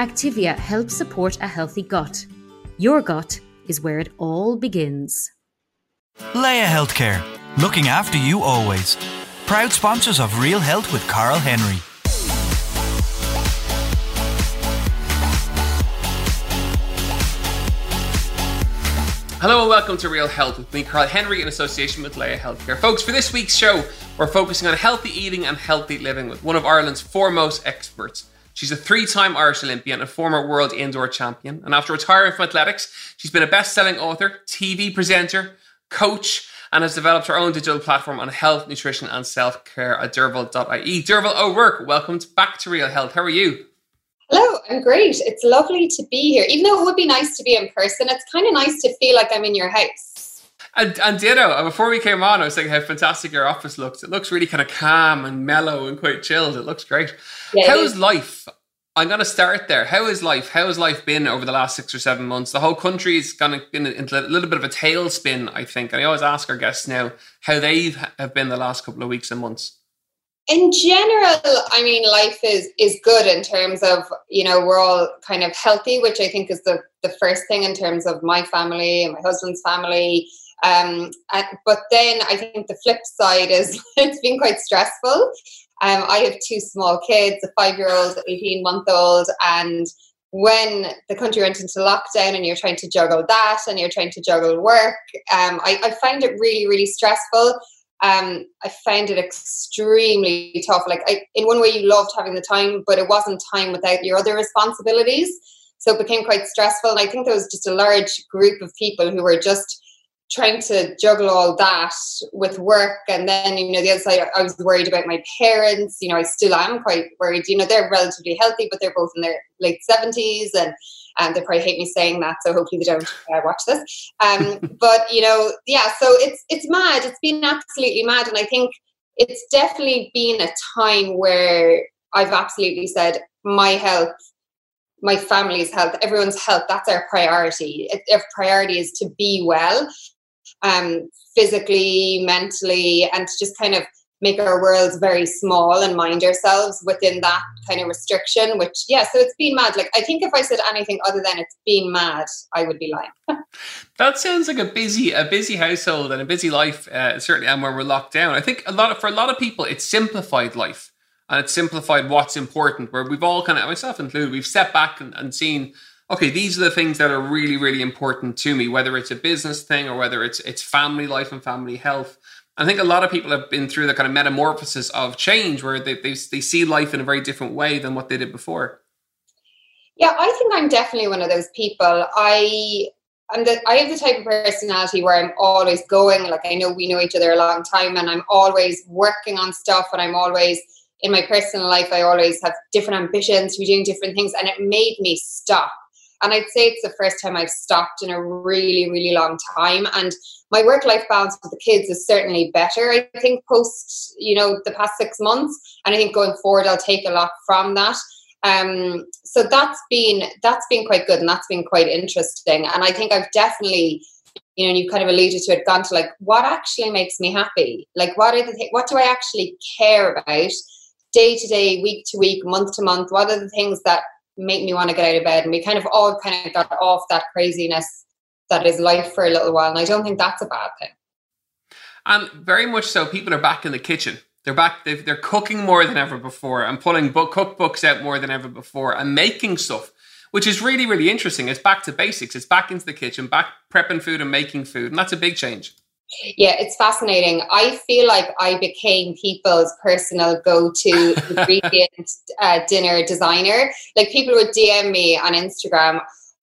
Activia helps support a healthy gut. Your gut is where it all begins. Laya Healthcare, looking after you always. Proud sponsors of Real Health with Carl Henry. Hello and welcome to Real Health with me, Carl Henry, in association with Laya Healthcare. Folks, for this week's show, we're focusing on healthy eating and healthy living with one of Ireland's foremost experts. She's a three time Irish Olympian and former world indoor champion. And after retiring from athletics, she's been a best selling author, TV presenter, coach, and has developed her own digital platform on health, nutrition, and self care at Derval.ie. Derval O'Rourke, welcome back to Real Health. How are you? Hello, I'm great. It's lovely to be here. Even though it would be nice to be in person, it's kind of nice to feel like I'm in your house. And, and ditto, before we came on, I was saying how fantastic your office looks. It looks really kind of calm and mellow and quite chilled. It looks great. Yeah, How's life? I'm going to start there. How is life? How has life been over the last six or seven months? The whole country's gone into a little bit of a tailspin, I think. And I always ask our guests now how they have been the last couple of weeks and months in general i mean life is is good in terms of you know we're all kind of healthy which i think is the the first thing in terms of my family and my husband's family um but then i think the flip side is it's been quite stressful um i have two small kids a five year old 18 month old and when the country went into lockdown and you're trying to juggle that and you're trying to juggle work um, I, I find it really really stressful um, I found it extremely tough. Like, I, in one way, you loved having the time, but it wasn't time without your other responsibilities. So it became quite stressful. And I think there was just a large group of people who were just trying to juggle all that with work. And then, you know, the other side, I was worried about my parents. You know, I still am quite worried. You know, they're relatively healthy, but they're both in their late 70s. And and they probably hate me saying that, so hopefully they don't uh, watch this. Um, but you know, yeah. So it's it's mad. It's been absolutely mad, and I think it's definitely been a time where I've absolutely said my health, my family's health, everyone's health. That's our priority. Our priority is to be well, um, physically, mentally, and to just kind of make our worlds very small and mind ourselves within that kind of restriction which yeah so it's been mad. Like i think if i said anything other than it's been mad i would be lying. That sounds like a busy a busy household and a busy life uh, certainly and when we're locked down. I think a lot of for a lot of people it's simplified life and it's simplified what's important where we've all kind of myself included we've stepped back and, and seen okay these are the things that are really really important to me whether it's a business thing or whether it's it's family life and family health I think a lot of people have been through the kind of metamorphosis of change where they, they, they see life in a very different way than what they did before. Yeah, I think I'm definitely one of those people. I I'm the I have the type of personality where I'm always going. Like I know we know each other a long time, and I'm always working on stuff, and I'm always in my personal life. I always have different ambitions to be doing different things, and it made me stop. And I'd say it's the first time I've stopped in a really, really long time. And my work life balance with the kids is certainly better, I think, post, you know, the past six months. And I think going forward, I'll take a lot from that. Um, so that's been that's been quite good and that's been quite interesting. And I think I've definitely, you know, you kind of alluded to it, gone to like what actually makes me happy? Like what are the th- what do I actually care about day to day, week to week, month to month? What are the things that make me want to get out of bed? And we kind of all kind of got off that craziness that is life for a little while. And I don't think that's a bad thing. And very much so, people are back in the kitchen. They're back. they are cooking more than ever before, and pulling book cookbooks out more than ever before, and making stuff, which is really really interesting. It's back to basics. It's back into the kitchen, back prepping food and making food, and that's a big change. Yeah, it's fascinating. I feel like I became people's personal go-to ingredient uh, dinner designer. Like people would DM me on Instagram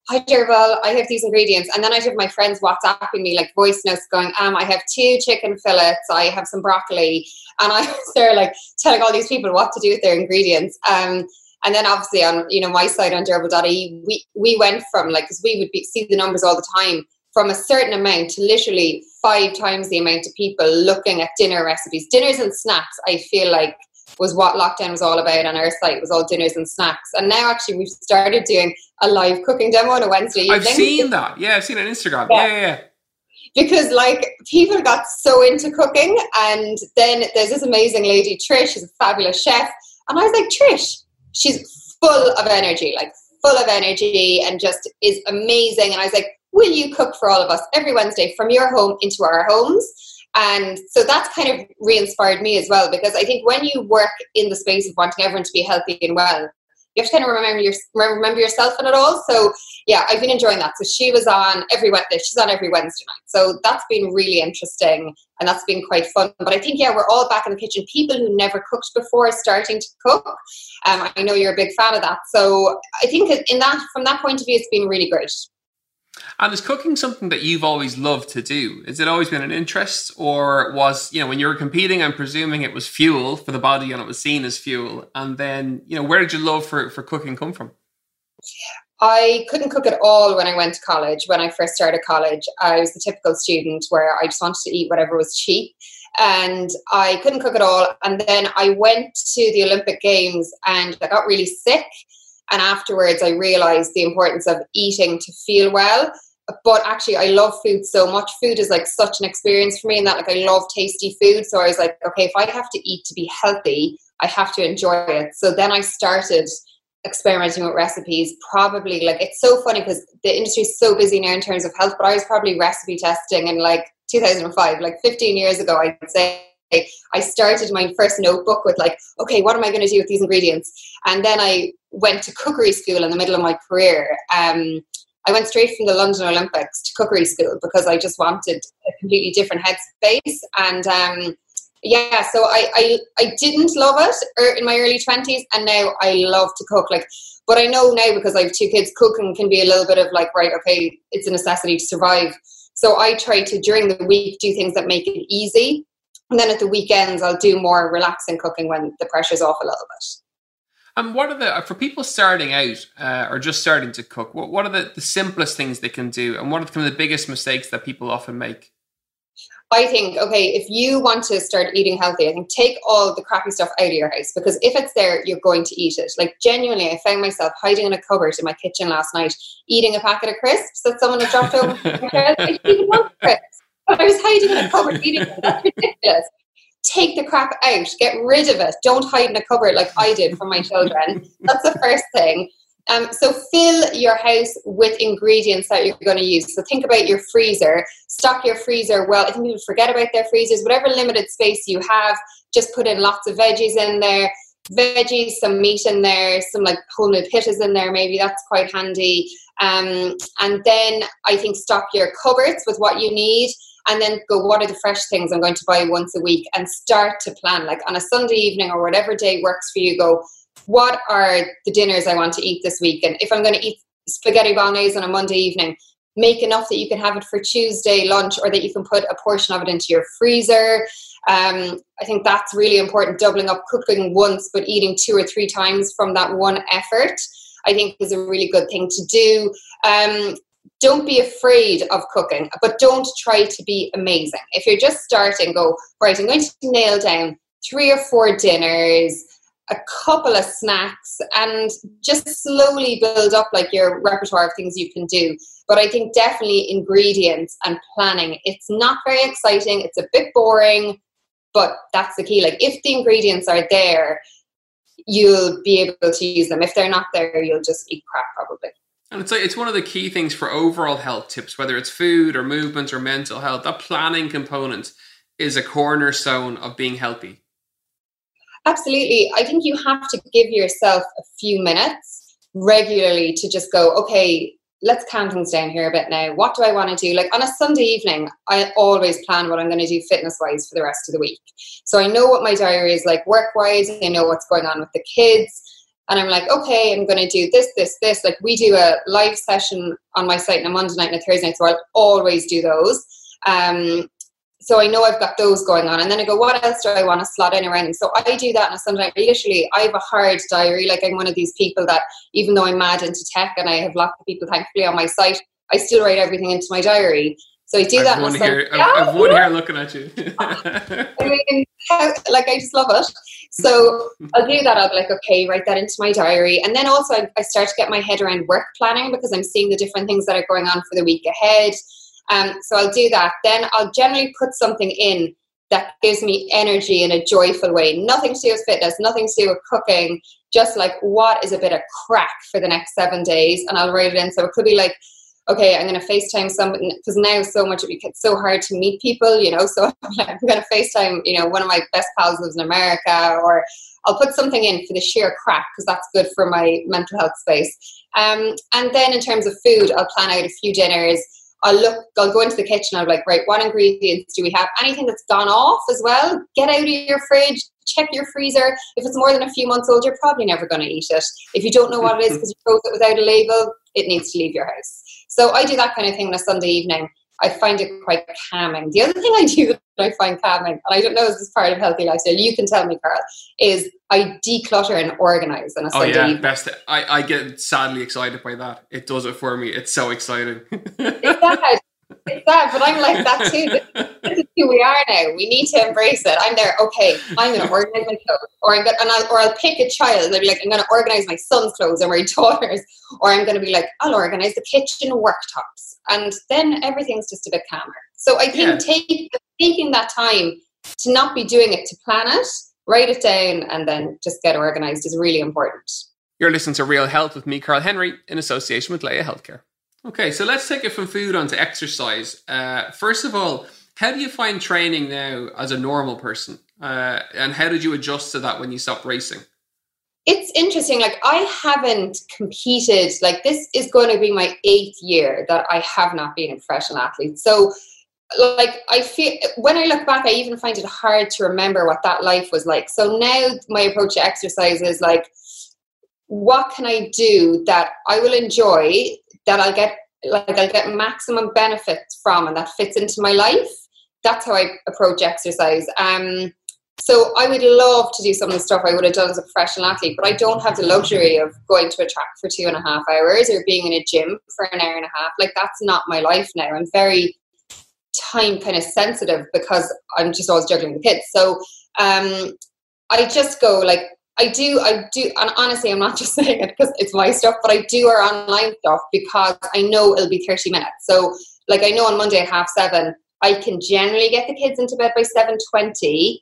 hi Derval, I have these ingredients. And then I'd have my friends WhatsApping me like voice notes going, um, I have two chicken fillets, I have some broccoli. And I was there like telling all these people what to do with their ingredients. Um, And then obviously on you know my side on Derval.ie, we we went from like because we would be, see the numbers all the time from a certain amount to literally five times the amount of people looking at dinner recipes, dinners and snacks. I feel like was what lockdown was all about on our site was all dinners and snacks. And now actually we've started doing a live cooking demo on a Wednesday evening. I've seen that. Yeah, I've seen it on Instagram. Yeah, yeah, yeah. Because like people got so into cooking and then there's this amazing lady, Trish, she's a fabulous chef. And I was like, Trish, she's full of energy, like full of energy and just is amazing. And I was like, will you cook for all of us every Wednesday from your home into our homes? And so that's kind of re inspired me as well because I think when you work in the space of wanting everyone to be healthy and well, you have to kind of remember your remember yourself in it all. So yeah, I've been enjoying that. So she was on every Wednesday. She's on every Wednesday night. So that's been really interesting and that's been quite fun. But I think yeah, we're all back in the kitchen. People who never cooked before are starting to cook. Um, I know you're a big fan of that. So I think in that from that point of view, it's been really great. And is cooking something that you've always loved to do? Has it always been an interest, or was you know when you were competing? I'm presuming it was fuel for the body, and it was seen as fuel. And then you know where did your love for for cooking come from? I couldn't cook at all when I went to college. When I first started college, I was the typical student where I just wanted to eat whatever was cheap. And I couldn't cook at all. And then I went to the Olympic Games and I got really sick. And afterwards, I realized the importance of eating to feel well. But actually, I love food so much. Food is like such an experience for me, and that like I love tasty food. So I was like, okay, if I have to eat to be healthy, I have to enjoy it. So then I started experimenting with recipes. Probably like it's so funny because the industry is so busy now in terms of health, but I was probably recipe testing in like 2005, like 15 years ago, I'd say. I started my first notebook with like, okay, what am I going to do with these ingredients? And then I went to cookery school in the middle of my career. Um, I went straight from the London Olympics to cookery school because I just wanted a completely different headspace. And um, yeah, so I, I I didn't love it er, in my early twenties, and now I love to cook. Like, but I know now because I have two kids, cooking can be a little bit of like, right, okay, it's a necessity to survive. So I try to during the week do things that make it easy, and then at the weekends I'll do more relaxing cooking when the pressure's off a little bit. And what are the for people starting out uh, or just starting to cook? What what are the, the simplest things they can do, and what are kind of the biggest mistakes that people often make? I think okay, if you want to start eating healthy, I think take all the crappy stuff out of your house because if it's there, you're going to eat it. Like genuinely, I found myself hiding in a cupboard in my kitchen last night, eating a packet of crisps that someone had dropped over. I was hiding in a cupboard eating them. That's ridiculous take the crap out, get rid of it. Don't hide in a cupboard like I did for my children. That's the first thing. Um, so fill your house with ingredients that you're going to use. So think about your freezer. Stock your freezer well. I think people forget about their freezers. Whatever limited space you have, just put in lots of veggies in there. Veggies, some meat in there, some like whole new pittas in there. Maybe that's quite handy. Um, and then I think stock your cupboards with what you need and then go, what are the fresh things I'm going to buy once a week and start to plan. Like on a Sunday evening or whatever day works for you, go, what are the dinners I want to eat this week? And if I'm going to eat spaghetti bolognese on a Monday evening, make enough that you can have it for Tuesday lunch or that you can put a portion of it into your freezer. Um, I think that's really important. Doubling up cooking once, but eating two or three times from that one effort, I think is a really good thing to do. Um, don't be afraid of cooking, but don't try to be amazing. If you're just starting, go, right, I'm going to nail down three or four dinners, a couple of snacks, and just slowly build up like your repertoire of things you can do. But I think definitely ingredients and planning. It's not very exciting, it's a bit boring, but that's the key. Like if the ingredients are there, you'll be able to use them. If they're not there, you'll just eat crap probably. And it's like it's one of the key things for overall health tips, whether it's food or movement or mental health. That planning component is a cornerstone of being healthy. Absolutely. I think you have to give yourself a few minutes regularly to just go, okay, let's calm things down here a bit now. What do I want to do? Like on a Sunday evening, I always plan what I'm going to do fitness wise for the rest of the week. So I know what my diary is like work wise, I know what's going on with the kids and I'm like, okay, I'm going to do this, this, this. Like we do a live session on my site on a Monday night and a Thursday night, so I'll always do those. Um, so I know I've got those going on. And then I go, what else do I want to slot in around? So I do that on a Sunday. Literally, I have a hard diary. Like I'm one of these people that, even though I'm mad into tech and I have lots of people, thankfully, on my site, I still write everything into my diary. So I do I've that. One here, I've, I've one here looking at you. I mean, how, like I just love it. So I'll do that. I'll be like, okay, write that into my diary. And then also I, I start to get my head around work planning because I'm seeing the different things that are going on for the week ahead. Um, so I'll do that. Then I'll generally put something in that gives me energy in a joyful way. Nothing to do with fitness, nothing to do with cooking, just like what is a bit of crack for the next seven days. And I'll write it in. So it could be like, okay, I'm going to FaceTime someone because now so much it gets so hard to meet people, you know. So I'm, like, I'm going to FaceTime, you know, one of my best pals lives in America, or I'll put something in for the sheer crack because that's good for my mental health space. Um, and then in terms of food, I'll plan out a few dinners. I'll look, I'll go into the kitchen. I'll be like, right, what ingredients do we have? Anything that's gone off as well, get out of your fridge, check your freezer. If it's more than a few months old, you're probably never going to eat it. If you don't know what it is because you froze it without a label, it needs to leave your house. So I do that kind of thing on a Sunday evening. I find it quite calming. The other thing I do that I find calming, and I don't know if this is part of healthy lifestyle, you can tell me, Carl, is I declutter and organize on a oh, yeah, evening. best. I, I get sadly excited by that. It does it for me. It's so exciting. Sad. It's sad, but I'm like that too. This, is who we are now. We need to embrace it. I'm there. Okay, I'm going to organize my clothes, or I'm going, and I'll, or I'll pick a child and I'll be like, I'm going to organize my son's clothes or my daughter's, or I'm going to be like, I'll organize the kitchen worktops, and then everything's just a bit calmer. So I think Yeah. take, taking that time to not be doing it to plan it, write it down, and then just get organized is really important. You're listening to Real Health with me, Carl Henry, in association with Laya Healthcare. Okay, so let's take it from food onto exercise. Uh, first of all, how do you find training now as a normal person? Uh, and how did you adjust to that when you stopped racing? it's interesting like i haven't competed like this is going to be my eighth year that i have not been a professional athlete so like i feel when i look back i even find it hard to remember what that life was like so now my approach to exercise is like what can i do that i will enjoy that i'll get like i'll get maximum benefits from and that fits into my life that's how i approach exercise um so I would love to do some of the stuff I would have done as a professional athlete, but I don't have the luxury of going to a track for two and a half hours or being in a gym for an hour and a half. Like that's not my life now. I'm very time kind of sensitive because I'm just always juggling the kids. So um, I just go like I do, I do, and honestly, I'm not just saying it because it's my stuff, but I do our online stuff because I know it'll be 30 minutes. So, like, I know on Monday at half seven, I can generally get the kids into bed by 7.20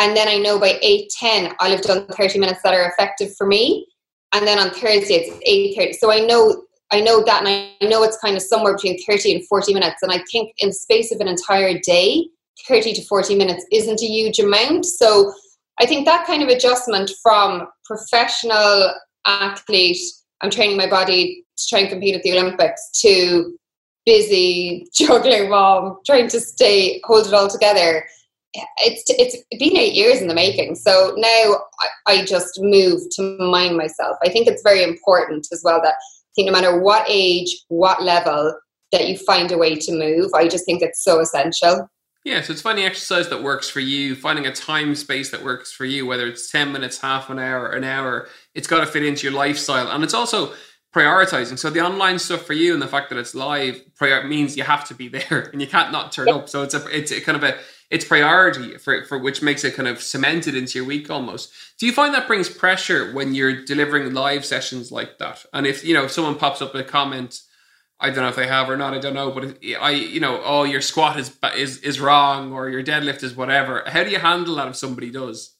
and then I know by 8.10 I'll have done 30 minutes that are effective for me. And then on Thursday it's 8.30. So I know I know that and I know it's kind of somewhere between 30 and 40 minutes. And I think in the space of an entire day, 30 to 40 minutes isn't a huge amount. So I think that kind of adjustment from professional athlete, I'm training my body to try and compete at the Olympics, to busy juggling mom, trying to stay, hold it all together. It's it's been eight years in the making. So now I, I just move to mind myself. I think it's very important as well that I think no matter what age, what level, that you find a way to move. I just think it's so essential. Yeah, so it's finding exercise that works for you, finding a time space that works for you, whether it's 10 minutes, half an hour, an hour. It's got to fit into your lifestyle. And it's also prioritizing. So the online stuff for you and the fact that it's live prior- means you have to be there and you can't not turn up. So it's a it's a kind of a it's priority for, for which makes it kind of cemented into your week almost. Do you find that brings pressure when you're delivering live sessions like that? And if you know if someone pops up with a comment, I don't know if they have or not, I don't know, but I you know oh your squat is is is wrong or your deadlift is whatever. How do you handle that if somebody does?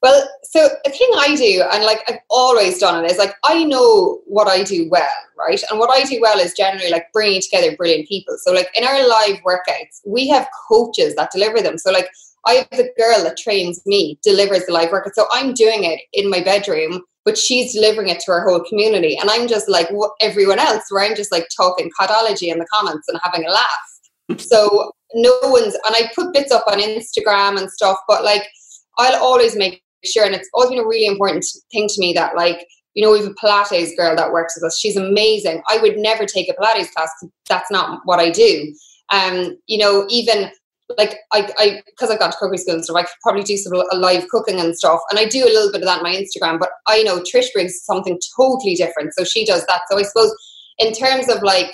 Well, so a thing I do, and like I've always done it, is like I know what I do well, right? And what I do well is generally like bringing together brilliant people. So, like in our live workouts, we have coaches that deliver them. So, like I have the girl that trains me, delivers the live workout. So I'm doing it in my bedroom, but she's delivering it to our whole community. And I'm just like everyone else, where I'm just like talking codology in the comments and having a laugh. so no one's, and I put bits up on Instagram and stuff, but like I'll always make sure, and it's always been a really important thing to me that like, you know, we have a Pilates girl that works with us. She's amazing. I would never take a Pilates class. That's not what I do. Um, you know, even like I, I, because I've gone to cookery school and stuff, I could probably do some live cooking and stuff, and I do a little bit of that on my Instagram. But I know Trish brings something totally different, so she does that. So I suppose in terms of like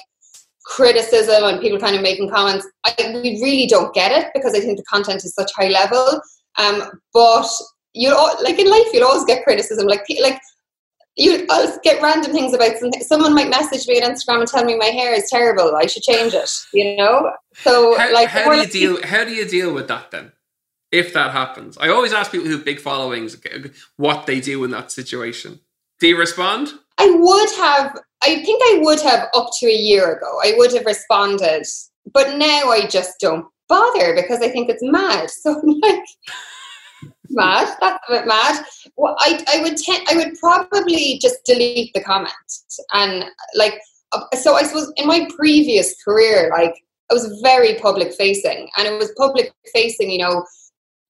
criticism and people kind of making comments, I, we really don't get it because I think the content is such high level. Um, but you like in life, you'll always get criticism. Like like you I'll get random things about something. Someone might message me on Instagram and tell me my hair is terrible. I should change it. You know. So how, like, how do you deal? How do you deal with that then? If that happens, I always ask people who have big followings what they do in that situation. Do you respond? I would have. I think I would have up to a year ago. I would have responded, but now I just don't bother because I think it's mad. So I'm like mad. That's a bit mad. Well, I, I would tend, I would probably just delete the comment and like. Uh, so I suppose in my previous career, like I was very public facing, and it was public facing. You know,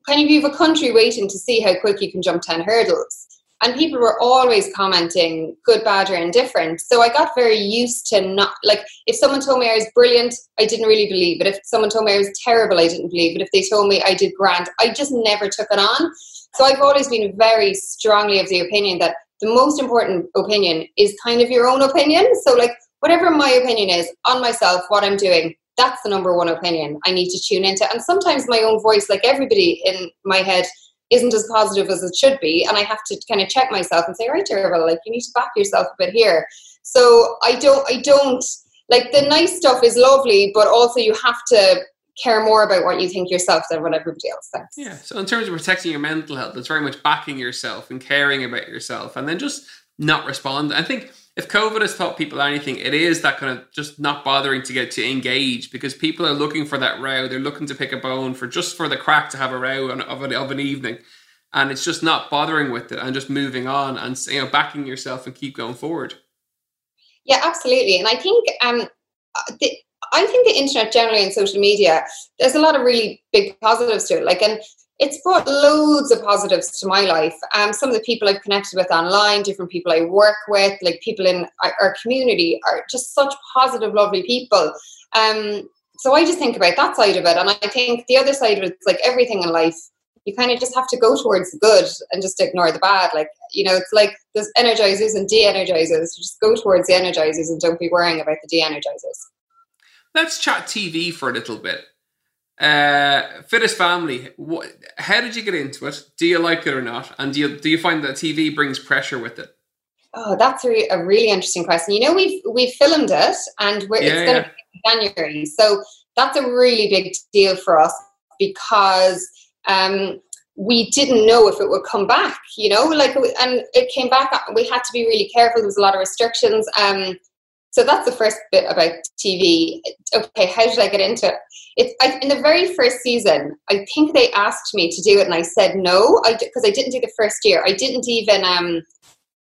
kind of you have a country waiting to see how quick you can jump ten hurdles and people were always commenting good bad or indifferent. So i got very used to not like if someone told me i was brilliant i didn't really believe it. If someone told me i was terrible i didn't believe it. If they told me i did grand i just never took it on. So i've always been very strongly of the opinion that the most important opinion is kind of your own opinion. So like whatever my opinion is on myself what i'm doing that's the number one opinion i need to tune into. And sometimes my own voice like everybody in my head isn't as positive as it should be and i have to kind of check myself and say right Derval, like you need to back yourself a bit here. So i don't i don't like the nice stuff is lovely but also you have to care more about what you think yourself than what everybody else thinks. Yeah so in terms of protecting your mental health it's very much backing yourself and caring about yourself and then just not respond i think if COVID has taught people anything, it is that kind of just not bothering to get to engage because people are looking for that row. They're looking to pick a bone for just for the crack to have a row of an, of an evening. And it's just not bothering with it and just moving on and you know backing yourself and keep going forward. Yeah, absolutely. And I think um, the, I think the internet generally and social media, there's a lot of really big positives to it. Like, and it's brought loads of positives to my life. Um, some of the people I've connected with online, different people I work with, like people in our community, are just such positive, lovely people. Um, so I just think about that side of it, and I think the other side of it, it's like everything in life. You kind of just have to go towards the good and just ignore the bad. Like you know, it's like there's energizers and de-energizers. Just go towards the energizers and don't be worrying about the de-energizers. Let's chat TV for a little bit. Uh, Fittest Family. What, how did you get into it? Do you like it or not? And do you do you find that TV brings pressure with it? Oh, that's a, re- a really interesting question. You know, we've we've filmed it, and we're, yeah, it's going to yeah. be January, so that's a really big deal for us because um, we didn't know if it would come back. You know, like, and it came back. We had to be really careful. There was a lot of restrictions. Um, so that's the first bit about TV. Okay, how did I get into it? It's I, in the very first season. I think they asked me to do it, and I said no. I because I didn't do the first year. I didn't even um,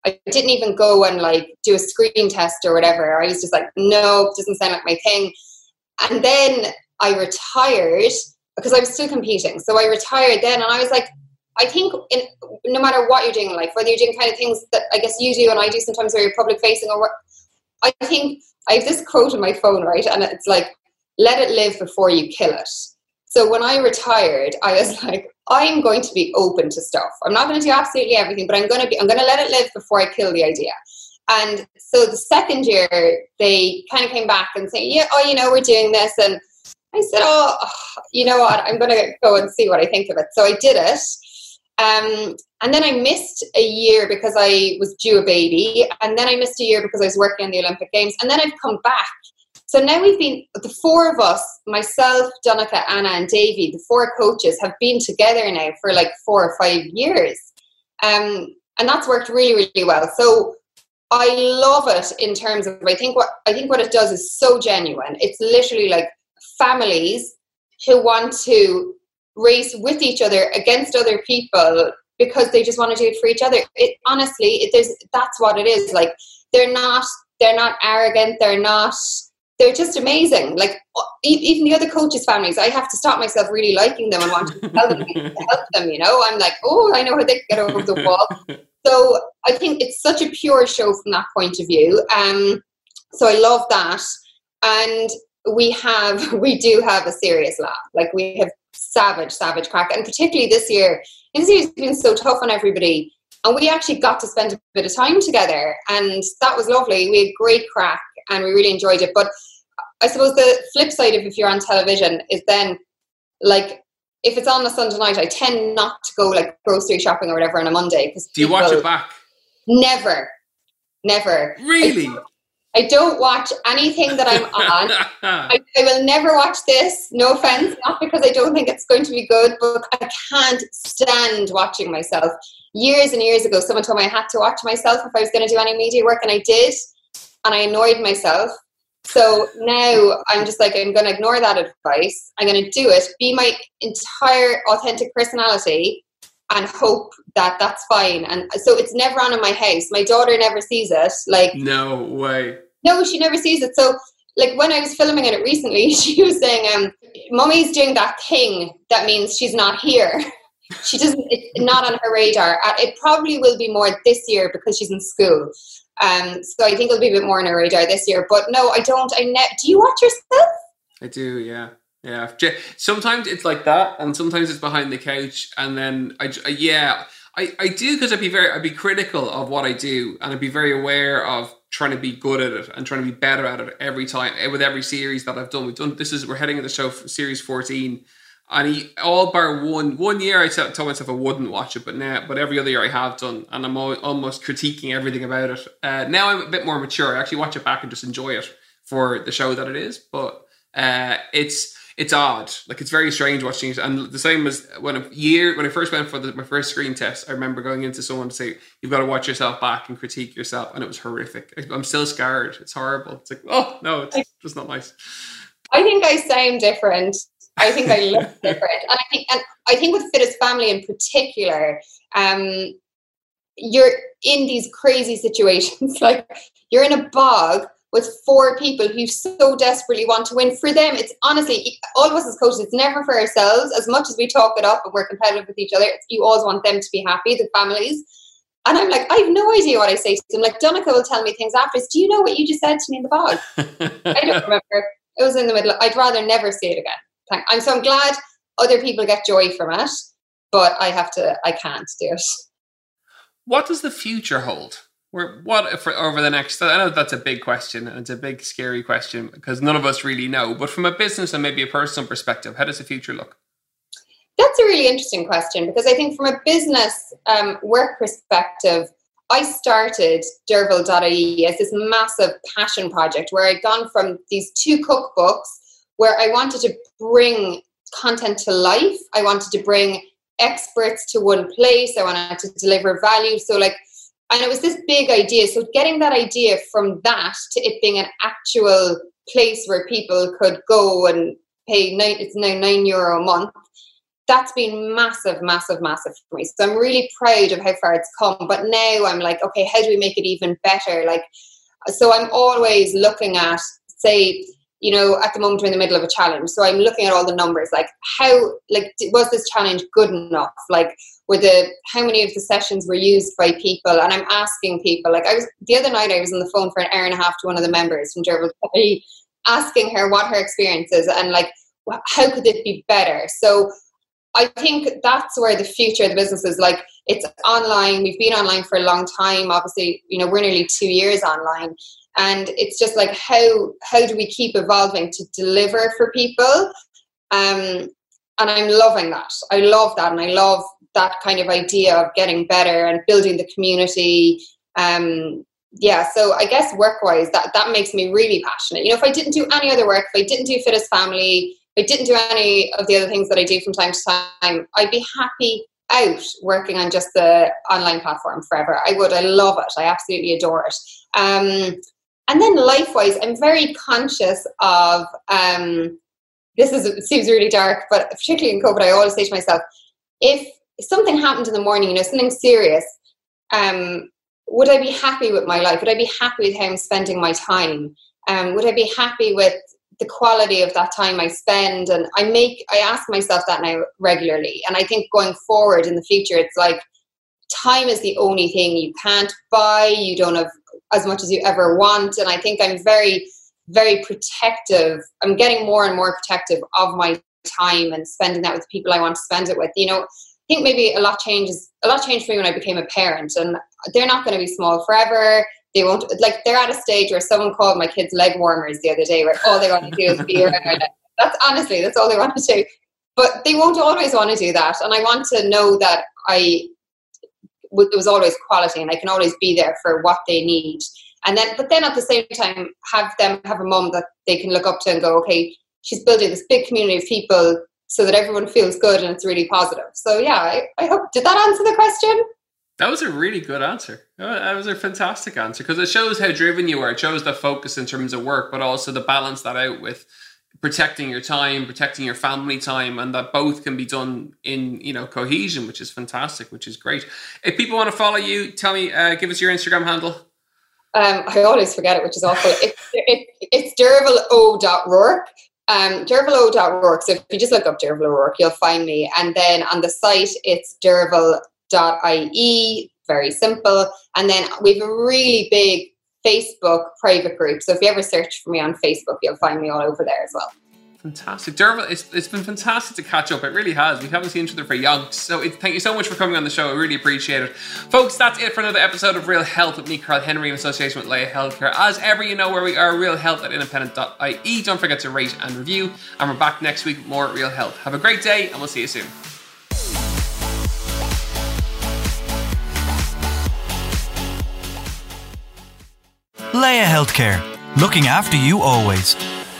I didn't even go and like do a screen test or whatever. I was just like, no, doesn't sound like my thing. And then I retired because I was still competing. So I retired then, and I was like, I think in, no matter what you're doing in life, whether you're doing kind of things that I guess you do and I do sometimes where you're public facing or I think I have this quote on my phone, right? And it's like, let it live before you kill it. So when I retired, I was like, I'm going to be open to stuff. I'm not going to do absolutely everything, but I'm going to be, I'm going to let it live before I kill the idea. And so the second year, they kind of came back and say, yeah, oh, you know, we're doing this. And I said, oh, you know what? I'm going to go and see what I think of it. So I did it. Um, and then I missed a year because I was due a baby. And then I missed a year because I was working in the Olympic Games. And then I've come back. So now we've been, the four of us, myself, Donncha, Anna, and Davy, the four coaches have been together now for like four or five years. Um, and that's worked really, really well. So I love it in terms of, I think what, I think what it does is so genuine. It's literally like families who want to race with each other against other people because they just want to do it for each other. It honestly, it, there's that's what it is. Like they're not they're not arrogant. They're not. They're just amazing. Like even the other coaches' families, I have to stop myself really liking them and wanting to help them. to help them. You know, I'm like, oh, I know how they get over the wall. So I think it's such a pure show from that point of view. Um, so I love that. And we have we do have a serious laugh. Like we have savage, savage crack, and particularly this year. This year's been so tough on everybody, and we actually got to spend a bit of time together, and that was lovely. We had great crack, and we really enjoyed it. But I suppose the flip side of if you're on television is then like if it's on a Sunday night, I tend not to go like grocery shopping or whatever on a Monday. Because do you watch it back? Never, never. Really? I, I don't watch anything that I'm on. I, I, will never watch this. No offense, not because I don't think it's going to be good, but I can't stand watching myself. Years and years ago, someone told me I had to watch myself if I was going to do any media work, and I did, and I annoyed myself. So now I'm just like, I'm going to ignore that advice. I'm going to do it, be my entire authentic personality, and hope that that's fine. And so it's never on in my house. My daughter never sees it. Like, no way. No, she never sees it. So, like, when I was filming it recently, she was saying, um, Mummy's doing that thing that means she's not here. she doesn't, it's not on her radar. Uh, it probably will be more this year because she's in school. Um, so I think it'll be a bit more on her radar this year. But no, I don't. I ne- do you watch yourself? I do, yeah. Yeah, sometimes it's like that, and sometimes it's behind the couch, and then I, yeah, I, I do because I'd be very I'd be critical of what I do, and I'd be very aware of trying to be good at it and trying to be better at it every time eh, with every series that I've done. We've done this is we're heading in the show series fourteen, and he, all bar one one year I told myself I wouldn't watch it, but now but every other year I have done, and I'm almost critiquing everything about it. Uh, now I'm a bit more mature. I actually watch it back and just enjoy it for the show that it is, but uh, it's it's odd. Like it's very strange watching it. And the same as when a year when I first went for the, my first screen test, I remember going into someone to say, You've got to watch yourself back and critique yourself. And it was horrific. I'm still scarred. It's horrible. It's like, oh no, it's just not nice. I think I sound different. I think I look different. And I think and I think with Fittest Family in particular, um, you're in these crazy situations. like you're in a bog with four people who so desperately want to win. For them, it's honestly, all of us as coaches, it's never for ourselves. As much as we talk it up and we're competitive with each other, you always want them to be happy, the families. And I'm like, I have no idea what I say to them. Like, Donncha will tell me things afterwards. Do you know what you just said to me in the bog? I don't remember. It was in the middle. I'd rather never say it again. I'm so I'm glad other people get joy from it, but I have to, I can't do it. What does the future hold? We're, what for over the next? I know that's a big question and it's a big scary question because none of us really know. But from a business and maybe a personal perspective, how does the future look? That's a really interesting question because I think from a business um, work perspective, I started Derval.ie as this massive passion project where I'd gone from these two cookbooks where I wanted to bring content to life. I wanted to bring experts to one place. I wanted to deliver value. So like and it was this big idea. So getting that idea from that to it being an actual place where people could go and pay nine, it's now nine euro a month. That's been massive, massive, massive for me. So I'm really proud of how far it's come. But now I'm like, okay, how do we make it even better? Like, so I'm always looking at, say, you know, at the moment we're in the middle of a challenge. So I'm looking at all the numbers, like how, like, was this challenge good enough? Like, were the how many of the sessions were used by people? And I'm asking people. Like, I was the other night, I was on the phone for an hour and a half to one of the members from Derval, asking her what her experience is and like how could it be better. So I think that's where the future of the business is. Like, it's online. We've been online for a long time. Obviously, you know, we're nearly two years online and it's just like how how do we keep evolving to deliver for people? Um, and i'm loving that. I love that. And i love that kind of idea of getting better and building the community. Um, yeah so i guess work wise that that makes me really passionate. You know if i didn't do any other work if i didn't do fittest family if i didn't do any of the other things that i do from time to time i'd be happy out working on just the online platform forever. I would. I love it. I absolutely adore it. Um, and then life wise, I'm very conscious of um, this is seems really dark, but particularly in COVID, I always say to myself, if something happened in the morning, you know, something serious, um, would I be happy with my life? Would I be happy with how I'm spending my time? Um, would I be happy with the quality of that time I spend? And I make I ask myself that now regularly. And I think going forward in the future, it's like time is the only thing you can't buy. You don't have as much as you ever want. And I think I'm very very protective. I'm getting more and more protective of my time and spending that with people I want to spend it with. You know, I think maybe a lot changes. A lot changed for me when I became a parent, and they're not going to be small forever. They won't like they're at a stage where someone called my kids leg warmers the other day, where all they want to do is be around. That's honestly that's all they want to do. But they won't always want to do that, and I want to know that I it was always quality, and I can always be there for what they need and then but then at the same time have them have a mom that they can look up to and go okay she's building this big community of people so that everyone feels good and it's really positive so yeah i, I hope did that answer the question that was a really good answer. Uh, that was a fantastic answer because it shows how driven you are. It shows the focus in terms of work, but also to balance that out with protecting your time, protecting your family time, and that both can be done in you know cohesion, which is fantastic, which is great. If people want to follow you, tell me, uh, give us your Instagram handle. Um, I always forget it, which is awful. It's, it, it's dervalo.rourke. Um, dervalo.rourke. So if you just look up Derval O'Rourke, you'll find me. And then on the site, it's derval.ie. Very simple. And then we have a really big Facebook private group. So if you ever search for me on Facebook, you'll find me all over there as well. Fantastic. Derval, it's, it's been fantastic to catch up. It really has. We haven't seen each other for yonks. So it, thank you so much for coming on the show. I really appreciate it. Folks, that's it for another episode of Real Health with me, Carl Henry, in association with Laya Healthcare. As ever, you know where we are, Real Health at independent.ie. Don't forget to rate and review. And we're back next week with more Real Health. Have a great day, and we'll see you soon. Laya Healthcare, looking after you always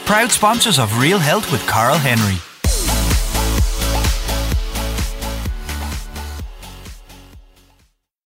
proud sponsors of Real Health with Carl Henry.